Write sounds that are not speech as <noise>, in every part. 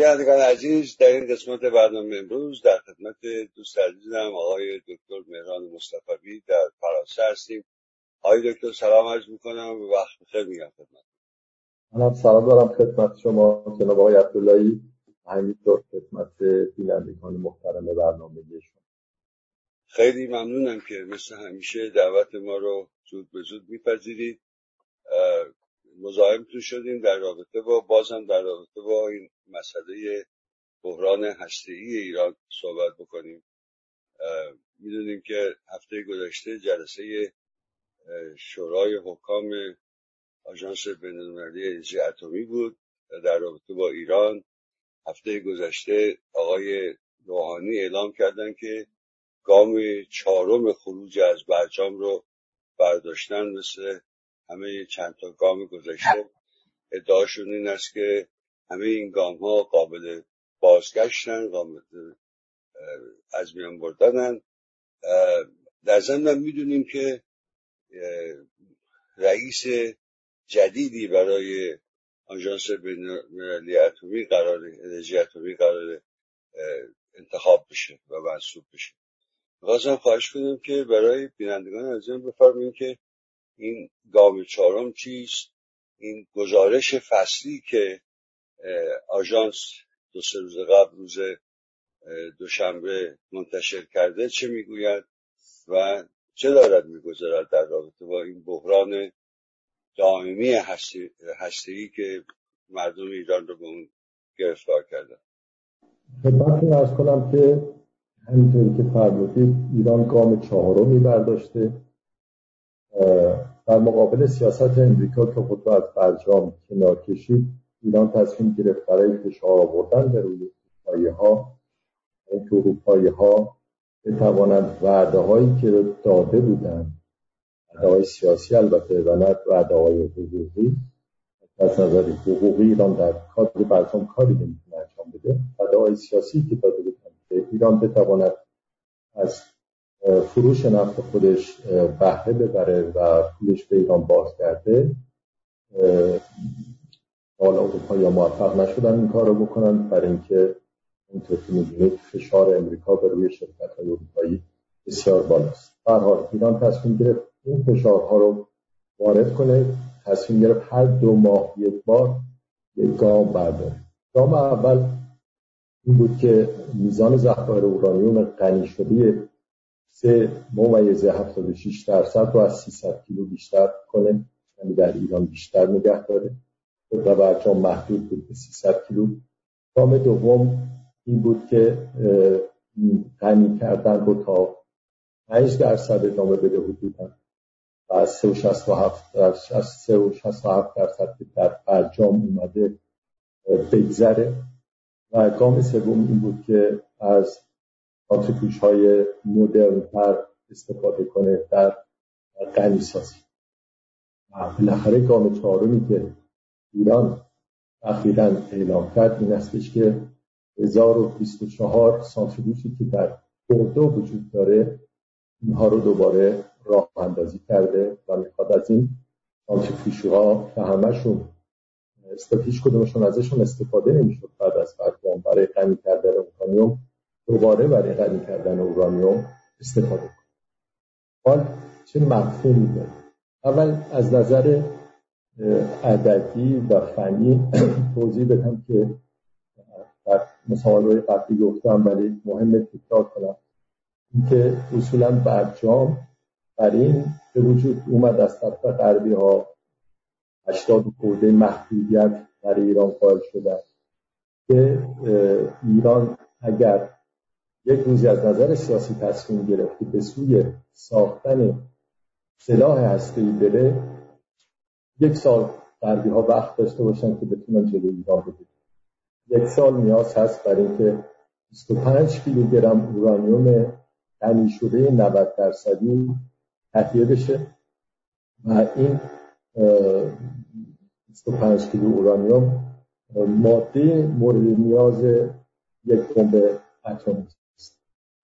بینندگان عزیز در این قسمت برنامه امروز در خدمت دوست عزیزم آقای دکتر مهران مصطفی در فرانسه هستیم. آقای دکتر سلام عرض می‌کنم. و وقت بخیر میگم خدمت منم سلام دارم خدمت شما جناب آقای عبداللهی. همینطور خدمت بینندگان محترم برنامه شما. خیلی ممنونم که مثل همیشه دعوت ما رو زود به زود میپذیرید. مزاحمتون شدیم در رابطه با بازم در رابطه با این مسئله بحران هسته‌ای ایران صحبت بکنیم. می‌دونیم که هفته گذشته جلسه شورای حکام آژانس بین‌المللی انرژی اتمی بود در رابطه با ایران. هفته گذشته آقای روحانی اعلام کردند که گام چهارم خروج از برجام رو برداشتن مثل همه چند تا گام گذشته ادعاشون این است که همه این گام ها قابل بازگشتن قابل از میان بردنن. در ضمن می‌دونیم که رئیس جدیدی برای آژانس بینالمللی اتمی قرار انرژی اتمی قرار انتخاب بشه و منصوب بشه. می‌خواستم خواهش کنم که برای بینندگان عزیزم بفرمایید که این گام چهارم چیست؟ این گزارش فصلی که آژانس دو سه روز قبل روز دوشنبه منتشر کرده چه می‌گوید؟ و چه دارد می‌گذارد در رابطه با این بحران دائمی هستی که مردم ایران رو به اون گرفتار کردن؟ خدمتتون ارز کنم که همینطوری که فرمودید ایران گام چهارمی برداشته. در مقابل سیاست امریکا که خود از برجام کنار کشید ایران تصمیم گرفت برای فشار آوردن به روی اروپایی ها این اروپایی ها بتوانند وعده هایی که داده بودند. وعده های سیاسی البته و نه وعده های حقوقی. از نظر حقوقی ایران در کادر برجام کاری نمی‌تونه انجام بده. وعده های سیاسی که داده بودند ایران بتواند از فروش نفت خودش بهره ببره و پولش به ایران کرده حالا اروپا یا موفق نشدن این کار رو بکنن برای اینکه اونطور که می‌دونید فشار امریکا به روی شرکت های اروپایی بسیار بالاست. حال ایران تصمیم گرفت این فشارها رو وارد کنه تصمیم گرفت هر دو ماه یک بار یک گام برداره. گام اول این بود که میزان ذخایر اورانیوم غنی شده سه ممیزه 76 درصد رو از 300 کیلو بیشتر کنه. یعنی در ایران بیشتر نگه داره. و برجام محدود بود به 300 کیلو. گام دوم این بود که غنی کردن رو تا 5 درصد ادامه بده حدودا. و از 367 درصد که در برجام اومده بگذره. و گام سوم این بود که از کانتریبیوش های مدرن تر استفاده کنه در غنی سازی. بالاخره گام چهارمی که ایران اخیرا اعلام کرد این استش که 1024 سانتریبیوشی که در بردو وجود داره اینها رو دوباره راه اندازی کرده و می‌خواد از این سانتریفیوژ ها که همشون هیچ کدومشون ازشون استفاده نمی‌شد بعد از فرقان برای غنی کردن اورانیوم دوباره برای غنی کردن اورانیوم استفاده کنیم حال چه مفهومی داره؟ اول از نظر عددی و فنی <clears throat> توضیح بدم که در مصاحبه قبلی گفتم ولی مهم تکرار کنم. اینکه اصولا برجام برای این به وجود اومد از طرف غربی ها هشتاد خورده محدودیت برای ایران قائل شدن که ایران اگر یک روزی از نظر سیاسی تصمیم گرفت که به سوی ساختن سلاح هسته‌ای بره یک سال غربی ها وقت داشته باشن که بتونن جلوی ایران رو یک سال نیاز هست برای اینکه 25 کیلوگرم اورانیوم غنی شده 90 درصدی تهیه بشه و این 25 کیلو اورانیوم ماده مورد نیاز یک بمب اتمی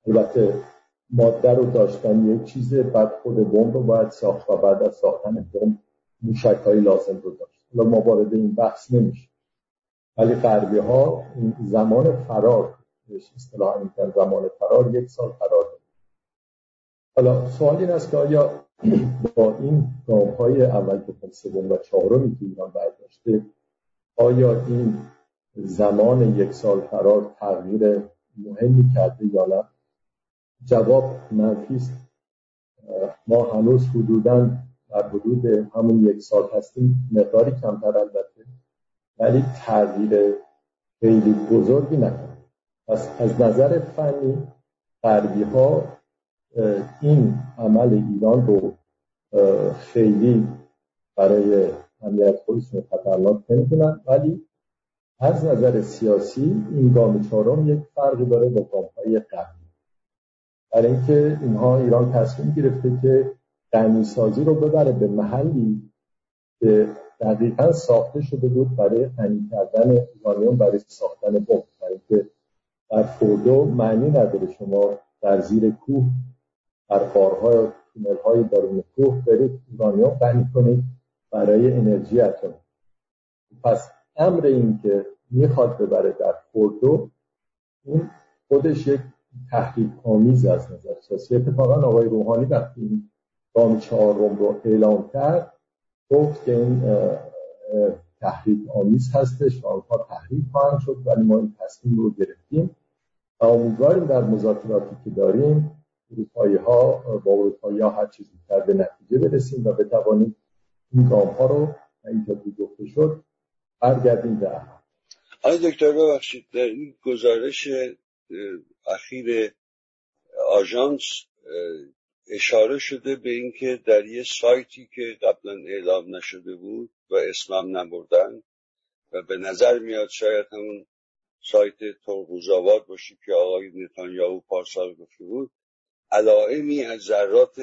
البته ماده رو داشتن یک چیز بعد خود بمب رو باید ساخت و بعد از ساختن بمب موشک های لازم رو داشت. حالا ما وارد این بحث نمیشه ولی غربی ها زمان فرار اصطلاحا میگن زمان فرار یک سال فرار. حالا سوال این است که آیا با این گام های اول دوم سوم و چهارمی که ایران برداشته آیا این زمان یک سال فرار تغییر مهمی کرده یا نه؟ جواب منفی است. ما هنوز حدودا در حدود همون یک سال هستیم. مقداری کمتر البته ولی تغییر خیلی بزرگی نکرد پس از نظر فنی غربی ها این عمل ایران رو خیلی برای امنیت خودشون خطرناک نمی‌دونن. ولی از نظر سیاسی این گام چهارم یک فرقی داره با گام های قبلی برای اینکه اینها ایران تصمیم گرفته که غنیسازی رو ببره به محلی که دقیقا ساخته شده بود برای غنی کردن ایرانیون برای ساختن بمب. برای اینکه در فردو معنی نداره شما در زیر کوه در قارهای تونل های درون کوه برید ایرانیون غنی کنید برای انرژی اتمی پس امر این که می‌خواد ببره در فوردو این خودش یک تحریک آمیز از نظر سیاسی. اتفاقا آقای روحانی وقتی این گام چهارم رو اعلام کرد گفت که این تحریک آمیز هستش و آنها تحریک خواهند شد ولی ما این تصمیم رو گرفتیم و امیدواریم در مذاکراتی که داریم اروپایی ها با اروپایی ها هر چیزی به نتیجه برسیم و بتوانیم این گام ها رو اینجا گفته شد برگردیم به آقای دکتر ببخشید در این گزارش اخیر آژانس اشاره شده به اینکه در یه سایتی که قبلا اعلام نشده بود و اسمم نبردن و به نظر میاد شاید همون سایت تربوزآباد باشه که آقای نتانیاهو پارسال گفته بود علائمی از ذرات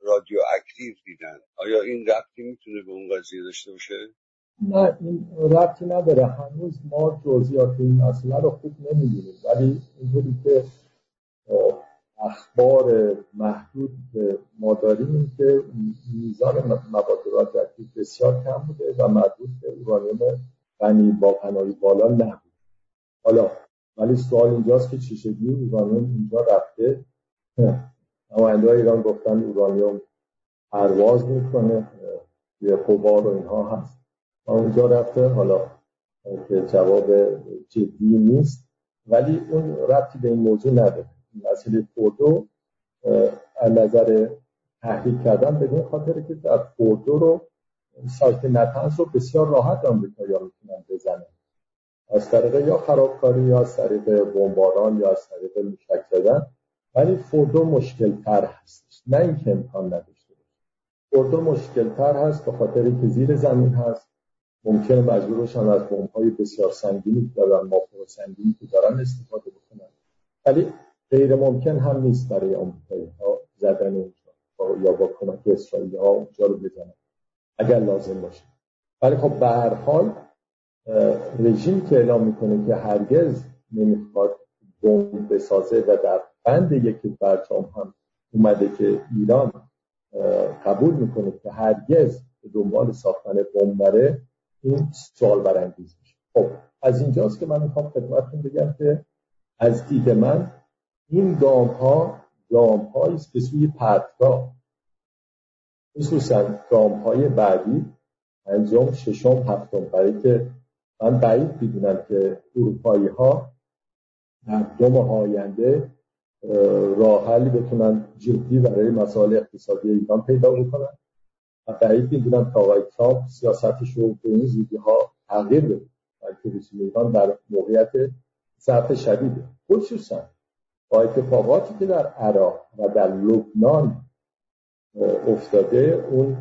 رادیو اکتیو دیدن آیا این ربطی می‌تونه به اون قضیه داشته باشه؟ نه این ربطی نداره. هنوز ما جزئیات این مسئله رو خوب نمی‌دونیم. ولی اینطوری که اخبار محدود که ما داریم که میزان مواد رادیواکتیو بسیار کم بوده و مربوط به اورانیوم غنی با پناهی بالا نبود. حالا ولی سوال اینجاست که چشگی اورانیوم اینجا رفته؟ نماینده ایران گفتن اورانیوم پرواز می‌کنه یه قبار و اینها هست. اونجا رفته. حالا که جواب جدی نیست. ولی اون ربطی به این موضوع نداره. مسئله فوردو از نظر تحریک کردن بدون خاطر که در فوردو رو سایت نتنز رو بسیار راحت آمریکایی ها می‌تونن بزنن. از طریق یا خرابکاری یا از طریق بمباران یا از طریق موشک زدن. ولی فوردو مشکل تر هستش. نه اینکه امکان نداشته فوردو مشکل تر هست به خاطر که زیر زمین هست. ممکنه مجبور باشن از های بسیار سنگینی که دارن ماپور سنگینی که دارن استفاده بکنن. ولی غیر ممکن هم نیست برای آمریکایی ها زدن اونجا یا با کمک اسرائیلی ها اونجا رو بزنن. اگر لازم باشه. ولی خب به هر حال رژیم که اعلام می‌کنه که هرگز نمی‌خواد بمب بسازه و در بند یکی برجام هم اومده که ایران قبول می‌کنه که هرگز به دنبال ساختن بمب بره این سوال برانگیز میشه. خب از اینجاست که من می‌خوام خدمتتون بگم که از دید من این گام ها گام هایی به سوی پرتگاه خصوصا گام های بعدی انجام ششم هفتم برای که من بعید می‌دونم که اروپایی ها در دو ماه آینده راه بتونن جدی برای مسائل اقتصادی ایران پیدا بکنن. و بعید می‌دونم تا آقای ترامپ سیاستش رو به این زودی ها تغییر بده بلکه رژیم ایران در موقعیت ضعف شدیده. خصوصا با اتفاقاتی که در عراق و در لبنان افتاده اون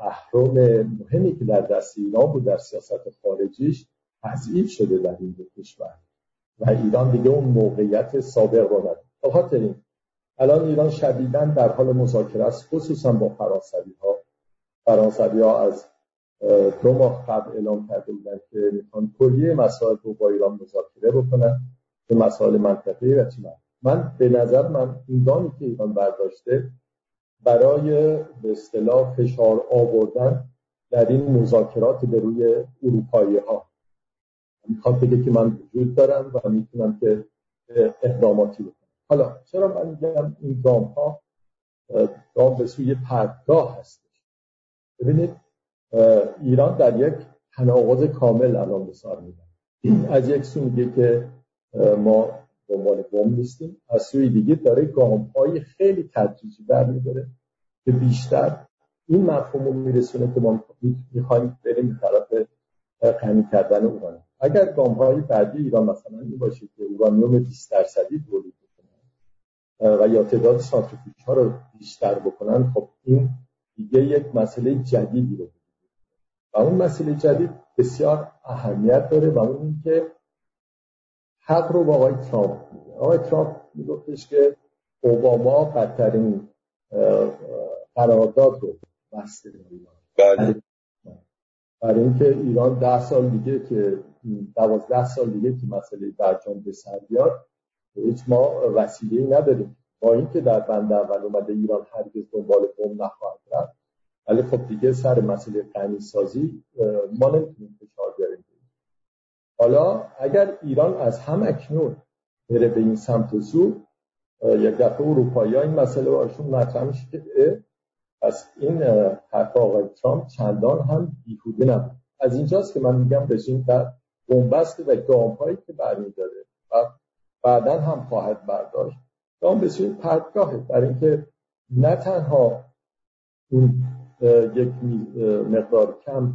اهرام مهمی که در دست ایران بود در سیاست خارجیش تضعیف شده در این دو کشور. و ایران دیگه اون موقعیت سابق رو نداره. خاطر این الان ایران شدیدا در حال مذاکره است خصوصا با فرانسوی ها فرانسوی ها از دو ماه قبل اعلام کرده بودن که می‌خوان کلیه مسائل رو با ایران مذاکره بکنن به مسائل منطقی و چی من به نظر من این که ایران برداشته برای به اصطلاح فشار آوردن در این مذاکرات به روی اروپایی ها می‌خواد بگه که من وجود دارم و می‌تونم که اقداماتی بکنم. حالا چرا من میگم این گام ها گام به سوی پرتگاه هستش ببینید ایران در یک تناقض کامل الان به سر از یک سو میگه که ما دنبال بم نیستیم. از سوی دیگه داره گام های خیلی تدریجی برمیداره که بیشتر این مفهوم رو میرسونه که ما می‌خوایم بریم طرف غنی کردن اورانیوم. اگر گام های بعدی ایران مثلا این باشه که اورانیوم 20 درصدی تولید و یا تعداد سانتریفیوژ ها رو بیشتر بکنن خب این دیگه یک مسئله جدیدی رو و اون مسئله جدید بسیار اهمیت داره و اون اینکه حق رو با آقای ترامپ آقای ترامپ میگفتش که اوباما بدترین قرارداد رو بسته بله. برای اینکه ایران ده سال دیگه که دوازده سال دیگه که مسئله برجام به سر بیاد هیچ ما وسیله نداریم. با اینکه در بند اول اومده ایران هرگز دنبال بم نخواهد رفت ولی خب دیگه سر مسئله غنی سازی ما نمی‌تونیم فشار بیاریم. حالا اگر ایران از هم اکنون بره به این سمت و سو یک دفعه اروپایی ها این مسئله باشون مطرح میشه که پس این حرف آقای ترامپ چندان هم بیهوده نبود. از اینجاست که من میگم رژیم در بنبست و گام هایی که برمیداره و بعدا هم خواهد برداشت. گام بسیار پرتگاهه. برای اینکه نه تنها اون یک مقدار کم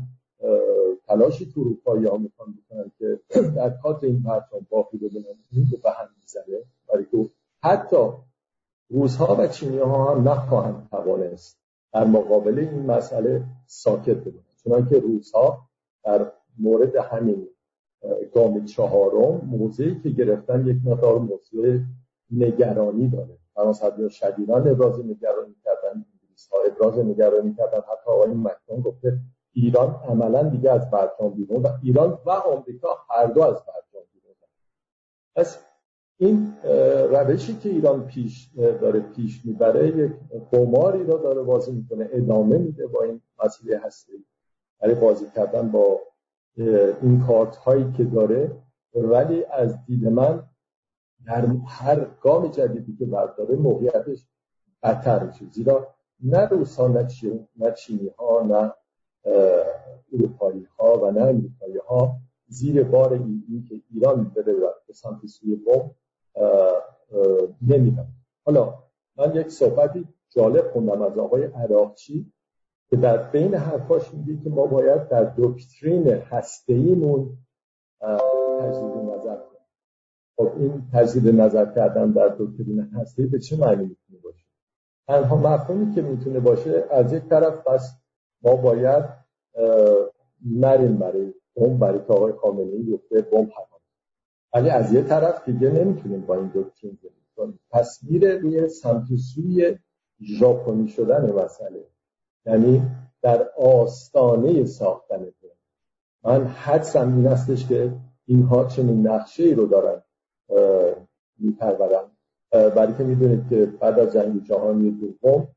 تلاشی تو اروپایی ها می‌خوان بکنن که در کادر این پرچم باقی ببینن این به هم می‌زنه. برای که حتی روزها و چینی ها هم نخواهند توانست در مقابل این مسئله ساکت بمونن چون که روزها در مورد همین گام چهارم موضعی که گرفتن یک مقدار موضوع نگرانی داره. فرانسوی شدیدان ابراز نگرانی کردن انگلیس ها ابراز نگرانی کردن. حتی آقای مکرون گفته ایران عملا دیگه از برجام بیرون و ایران و آمریکا هر دو از برجام بیرون. پس این روشی که ایران پیش داره پیش می‌بره یک قماری را داره بازی می‌کنه ادامه میده با این مسئله هستی برای بازی کردن با این کارت هایی که داره ولی از دید من در هر گام جدیدی که برداره موقعیتش بدتر میشه. زیرا نه روسا نه چینی ها نه اروپایی ها و نه امریکایی ها زیر بار این که ایران بره به سمت سوی بوم نمیدن حالا من یک صحبتی جالب خوندم از آقای عراقچی. که در بین حرفاش میگه که ما باید در دکترین هستهیمون تجدید نظر کنیم. خب این تجدید نظر کردن در دکترین هسته به چه معنی می‌تونه باشه؟ تنها مفهومی که می‌تونه باشه از یک طرف پس ما باید نریم برای بمب برای که آقای خامنه‌ای گفته بمب ولی از یه طرف دیگه نمی‌تونیم با این دکترین زندگی کنیم. پس میره روی سمت سوی ژاپنی شدن مسئله. یعنی در آستانه ساختن بمب من حدسم این هستش که اینها چنین نقشه ای رو دارن میپرورن برای که می‌دونید که بعد از جنگ جهانی دوم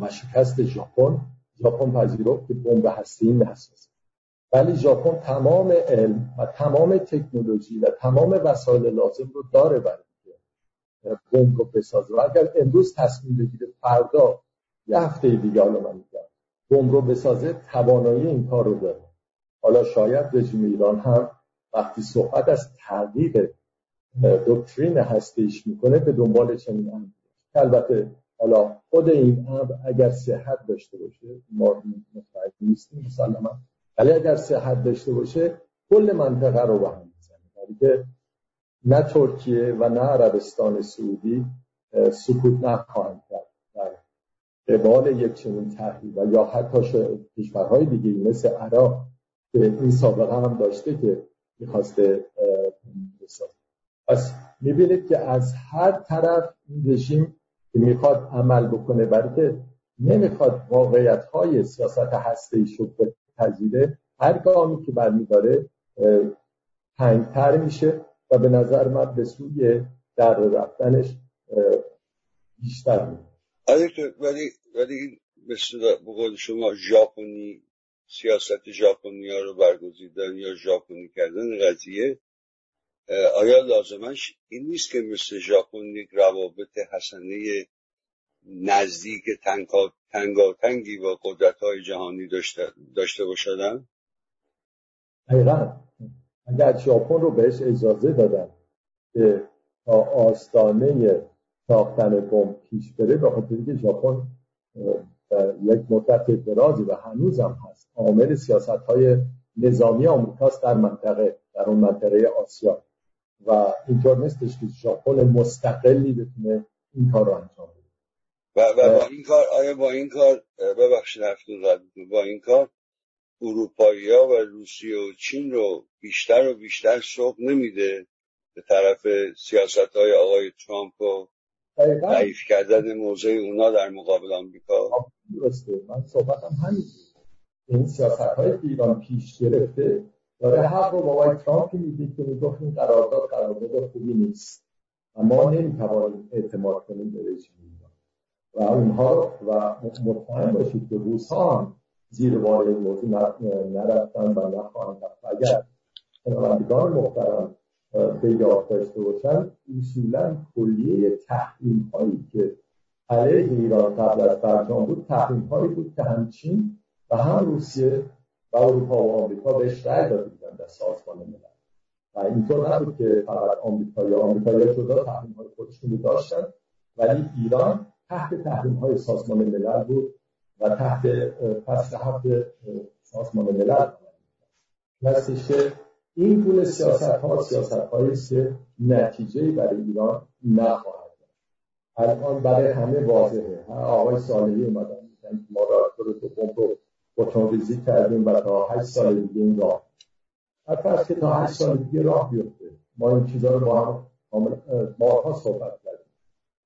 و شکست ژاپن ژاپن پذیرفت که بمب هسته‌ای نسازه ولی ژاپن تمام علم و تمام تکنولوژی و تمام وسایل لازم رو داره برای بمب رو بسازه. و اگر امروز تصمیم بگیره فردا یه هفته دیگه حالا من میگم بمب رو بسازه توانایی این کار رو داره. حالا شاید رژیم ایران هم وقتی صحبت از تغییر دکترین هسته‌ایش می‌کنه به دنبال چنین البته حالا خود این امر اگر صحت داشته باشه ما مطمئن نیستیم مسلما ولی اگر صحت داشته باشه کل منطقه رو به هم می‌زنه. که نه ترکیه و نه عربستان سعودی سکوت نخواهند کرد. قبال یک چنین تحلیل و یا حتی کشورهای دیگه مثل عراق که این سابقه هم داشته که می‌خواسته پس می‌بینید که از هر طرف این رژیم که می‌خواد عمل بکنه برای که نمی‌خواد واقعیت های سیاست هسته شد پذیره هر گامی که برمیداره تنگتر میشه و به نظر من به سوی در رفتنش بیشتر میشه ولی ولی این مثل بقول شما ژاپنی سیاست ژاپنیا رو برگزیدن یا ژاپنی کردن قضیه آیا لازمش این نیست که مثل ژاپن یک روابط حسنه نزدیک تنگاتنگی با قدرت های جهانی داشته, داشته باشدن؟ حقیقا اگر ژاپن رو بهش اجازه دادن که تا آستانه ساختن بمب پیش بره به خاطر که ژاپن یک مدت درازی و هنوزم هست. عامل سیاست های نظامی آمریکاست در منطقه در اون منطقه آسیا. و اینطور نیستش که ژاپن مستقلی بتونه این کار رو انجام بده. و, و با این کار آیا با این کار ببخشید با این کار اروپایی ها و روسیه و چین رو بیشتر و بیشتر سوق نمیده به طرف سیاست های آقای ترامپ و ضعیف کردن موضع اونا در مقابل آمریکا. درسته. من صحبتم همین. این سیاست های ایران پیش گرفته داره حق رو با آقای ترامپ میده که می‌گفت این قرارداد قرارداد خوبی نیست. و ما نمی‌توانیم اعتماد کنیم به رژیم و اونها و مطمئن باشید که روس هم زیر بار این موضوع نرفتن و نخواهند رفت. اگر شنوندگان محترم به یاد داشته باشن اصولا کلیه تحریم هایی که علیه ایران قبل از برجام بود تحریم هایی بود که همچین و هم روسیه و اروپا و آمریکا بهش رأی داده بودن در سازمان ملل. و اینطور نبود که فقط آمریکا یا آمریکا جدا تحریم های خودشون رو داشتن ولی ایران تحت تحریم های سازمان ملل بود و تحت پس هفت سازمان ملل که این گونه سیاست ها سیاست هایی که نتیجه برای ایران نخواهد الان برای همه واضحه. آقای صالحی اومدن میگن ما را دو رو اتوریزی کردیم و تا هشت سال دیگه این راه. حتی که تا هشت سال دیگه راه بیفته. ما این چیزا رو با هم بارها صحبت کردیم.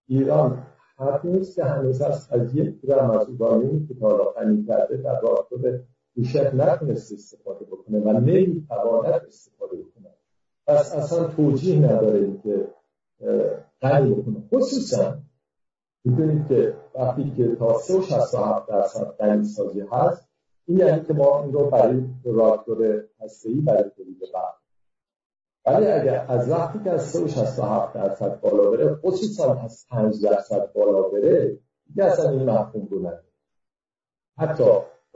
ایران حرف نیست که هنوز از یک از اورانیومی که تا حالا کرده در راکتور بوشهر نتونست استفاده بکنه و نمی‌تواند استفاده بکنه. پس اصلا توجیه نداره که غنی بکنه. خصوصا می‌دونید که وقتی که تا 367 درصد غنی سازی هست این یعنی که ما این رو برای راکتور هسته‌ای برای تولید برق. ولی اگر از وقتی که از 367 درصد بالا بره خصوصا از 5 درصد بالا بره دیگه اصلا این مفهوم رو نداره. حتی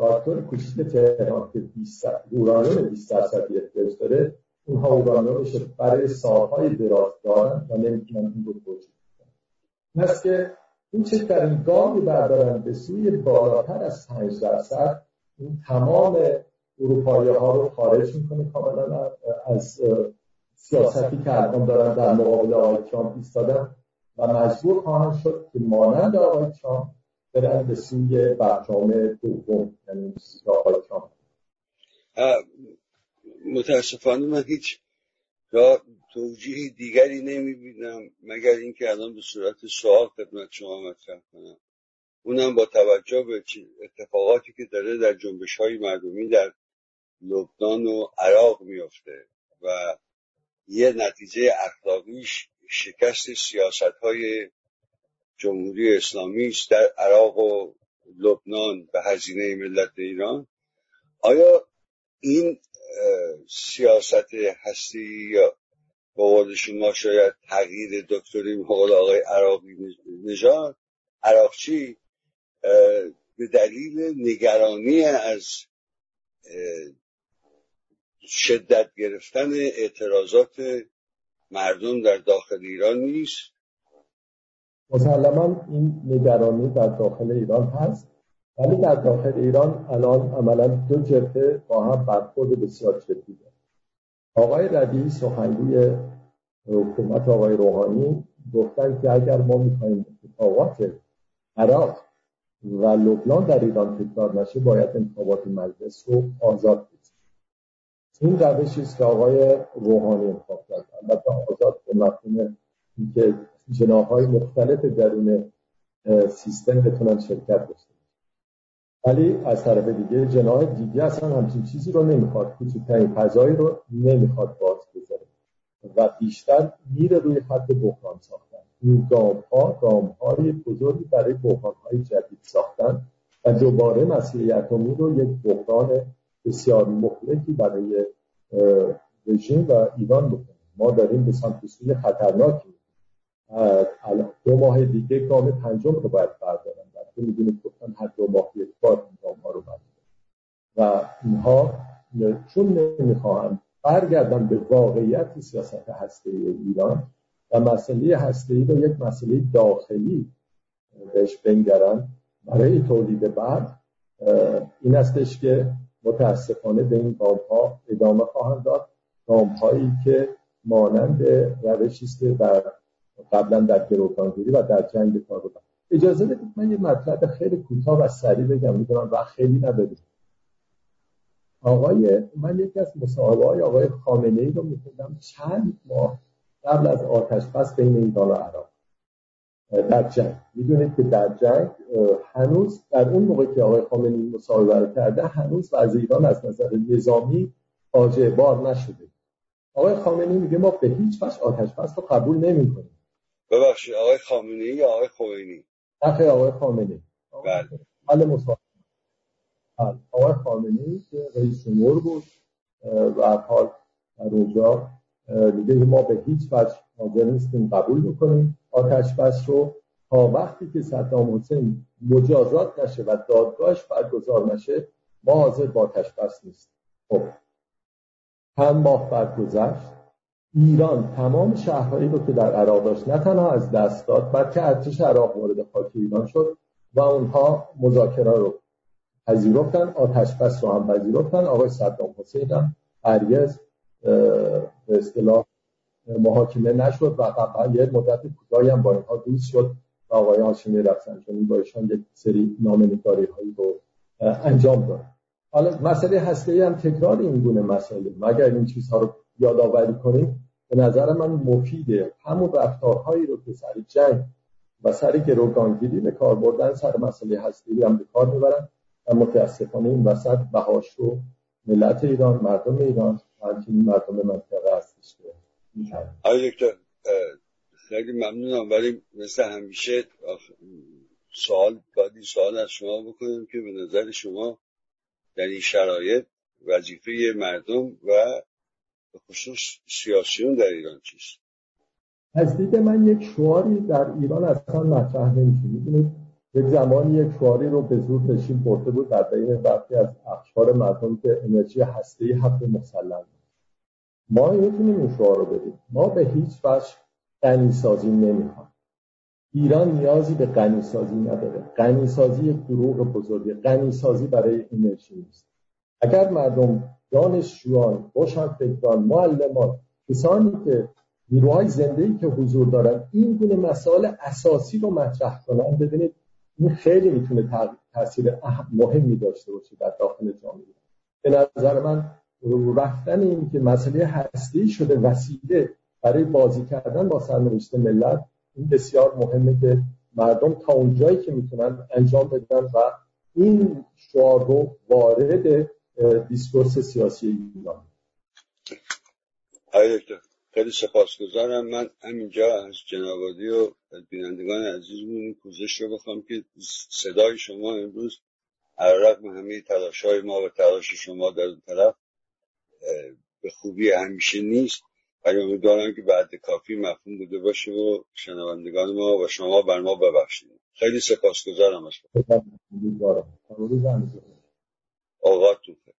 راکتور کوچیک تهران که 20 اورانیوم 20 درصدی احتیاج داره اونها اورانیومش برای سالهای دراز دارن و نمی‌تونن این رو توجیه کنن پس که این چه در این گامی بردارن به سوی بالاتر از 5 درصد این تمام اروپایی ها رو خارج می‌کنه کاملا از سیاستی که الان دارن در مقابل آقای ترامپ ایستادن و مجبور خواهند شد که مانند آقای ترامپ برن به سوی برجام دوم یعنی آقای ترامپ متاسفانه من هیچ را توجیه دیگری نمی‌بینم مگر اینکه الان به صورت سوال خدمت شما مطرح کنم. اونم با توجه به اتفاقاتی که داره در جنبش های مردمی در لبنان و عراق میفته و یه نتیجه اخلاقیش شکست سیاست های جمهوری اسلامی است در عراق و لبنان به هزینه ملت ایران. آیا این سیاست هستی یا با قول شما شاید تغییر دکتری مقال آقای عراقی نژاد؟ عراقچی به دلیل نگرانی از شدت گرفتن اعتراضات مردم در داخل ایران نیست؟ مسلما این نگرانی در داخل ایران هست ولی در داخل ایران الان عملا دو جبهه با هم برخورد بسیار دارد آقای ردی سخنگوی حکومت آقای روحانی گفتن که اگر ما می‌خوایم اتفاقات عراق و لبنان در ایران تکرار نشه باید انتخابات مجلس رو آزاد بدیم این روشی است که آقای روحانی انتخاب کرد. البته آزاد به مفهوم اینکه جناهای مختلف درون سیستم بتونن شرکت داشته ولی از طرف دیگه جناح دیگه اصلا همچین چیزی رو نمی‌خواد کوچکترین فضایی رو نمی‌خواد باز بذاره. و بیشتر میره روی خط بحران ساختن. این گام ها گام های بزرگی برای بحران های جدید ساختن و دوباره مسیح اتمی رو یک بحران بسیار مهلکی برای رژیم و ایران بکنیم ما داریم به سمت سوی خطرناکی دو ماه دیگه گام پنجم رو باید بردارن. و می‌دونید گفتن هر دو ماه یک بار این گام ها رو بردارن. و اینها چون نمی‌خواهند برگردن به واقعیت سیاست هسته ایران و مسئله هسته ای رو یک مسئله داخلی بهش بنگرن برای تولید بعد این استش که متاسفانه به این گام ها ادامه خواهند داد. گام هایی که مانند روشی است در قبلا در گروگانگیری و در جنگ کار اجازه بدید من یه مطلب خیلی کوتاه و سریع بگم. می‌دونم وقت خیلی نداریم. آقای من یکی از مصاحبه های آقای خامنه ای رو میخوندم. چند ماه قبل از آتش بس بین ایران و عراق. در جنگ. می‌دونید که در جنگ هنوز در اون موقع که آقای خامنه ای مصاحبه رو کرده هنوز وضع ایران از نظر نظامی فاجعه بار نشده. آقای خامنه ای میگه ما به هیچ وجه آتش بس رو قبول نمی‌کنیم. ببخشید آقای خامنه ای یا آقای خمینی؟ نه آقای خامنه بله. حال مصاحبه. آقای خامنه ای که رئیس جمهور بود و حال در اونجا میگه ما به هیچ وجه حاضر نیستیم قبول بکنیم. آتش بس رو تا وقتی که صدام حسین مجازات نشه و دادگاهش برگزار نشه ما حاضر با آتش بس نیستیم. خب. چند ماه بعد گذشت. ایران تمام شهرهایی رو که در عراق داشت نه تنها از دست داد بلکه ارتش عراق وارد خاک ایران شد و اونها مذاکره رو پذیرفتن آتش بس رو هم پذیرفتن. آقای صدام حسین هم هرگز به اصطلاح محاکمه نشد و قبلا یه مدت کوتاهی هم با اینها دوست شد و آقای هاشمی رفسنجانی با ایشان یک سری نامنگاری هایی رو انجام داد. حالا مسئله هسته هم تکرار این گونه مسئله مگر این چیزها رو یادآوری کنیم؟ به نظر من مفیده. همون رفتارهایی رو که سر جنگ و سر گروگانگیری به کار بردن سر مسئله هسته هم به کار می‌برن و متاسفانه این وسط بهاش رو ملت ایران مردم ایران همچنین مردم منطقه هستش که آقای خیلی ممنونم ولی مثل همیشه سوال باید سوال از شما بکنیم که به نظر شما در این شرایط وظیفه مردم و به خصوص سیاسیون در ایران چیست؟ از دید من یک شعاری در ایران اصلا مطرح نمیشه. می‌دونید یک زمانی یک شعاری رو به زور رژیم برده بود در بین برخی از اخشار مردم که انرژی هسته حق مسلم. ما می‌تونیم این شعار رو بدیم. ما به هیچ وجه غنیسازی نمی‌خوام. ایران نیازی به غنیسازی نداره. غنیسازی یک دروغ بزرگه. غنیسازی برای انرژی نیست. اگر مردم دانشجویان روشنفکران معلمان. کسانی که نیروهای زنده ای که حضور دارن این گونه مسائل اساسی رو مطرح کنن. ببینید این خیلی می‌تونه تاثیر مهمی داشته باشه در داخل جامعه. به نظر من رفتن این که مسئله هستی شده وسیله برای بازی کردن با سرنوشت ملت این بسیار مهمه که مردم تا اونجایی که می‌تونن انجام بدن و این شعار رو وارد discourse سیاسی ایران. خیلی سپاسگزارم. من همینجا از جنابعالی و بینندگان عزیزمون پوزش رو بخوام که صدای شما امروز علیرغم همه تلاش های ما و تلاش شما در اون طرف به خوبی همیشه نیست. ولی امیدوارم که به قدر کافی مفهوم بوده باشه و شنوندگان ما و شما بر ما ببخشید. خیلی سپاسگزارم از شما. آقا تو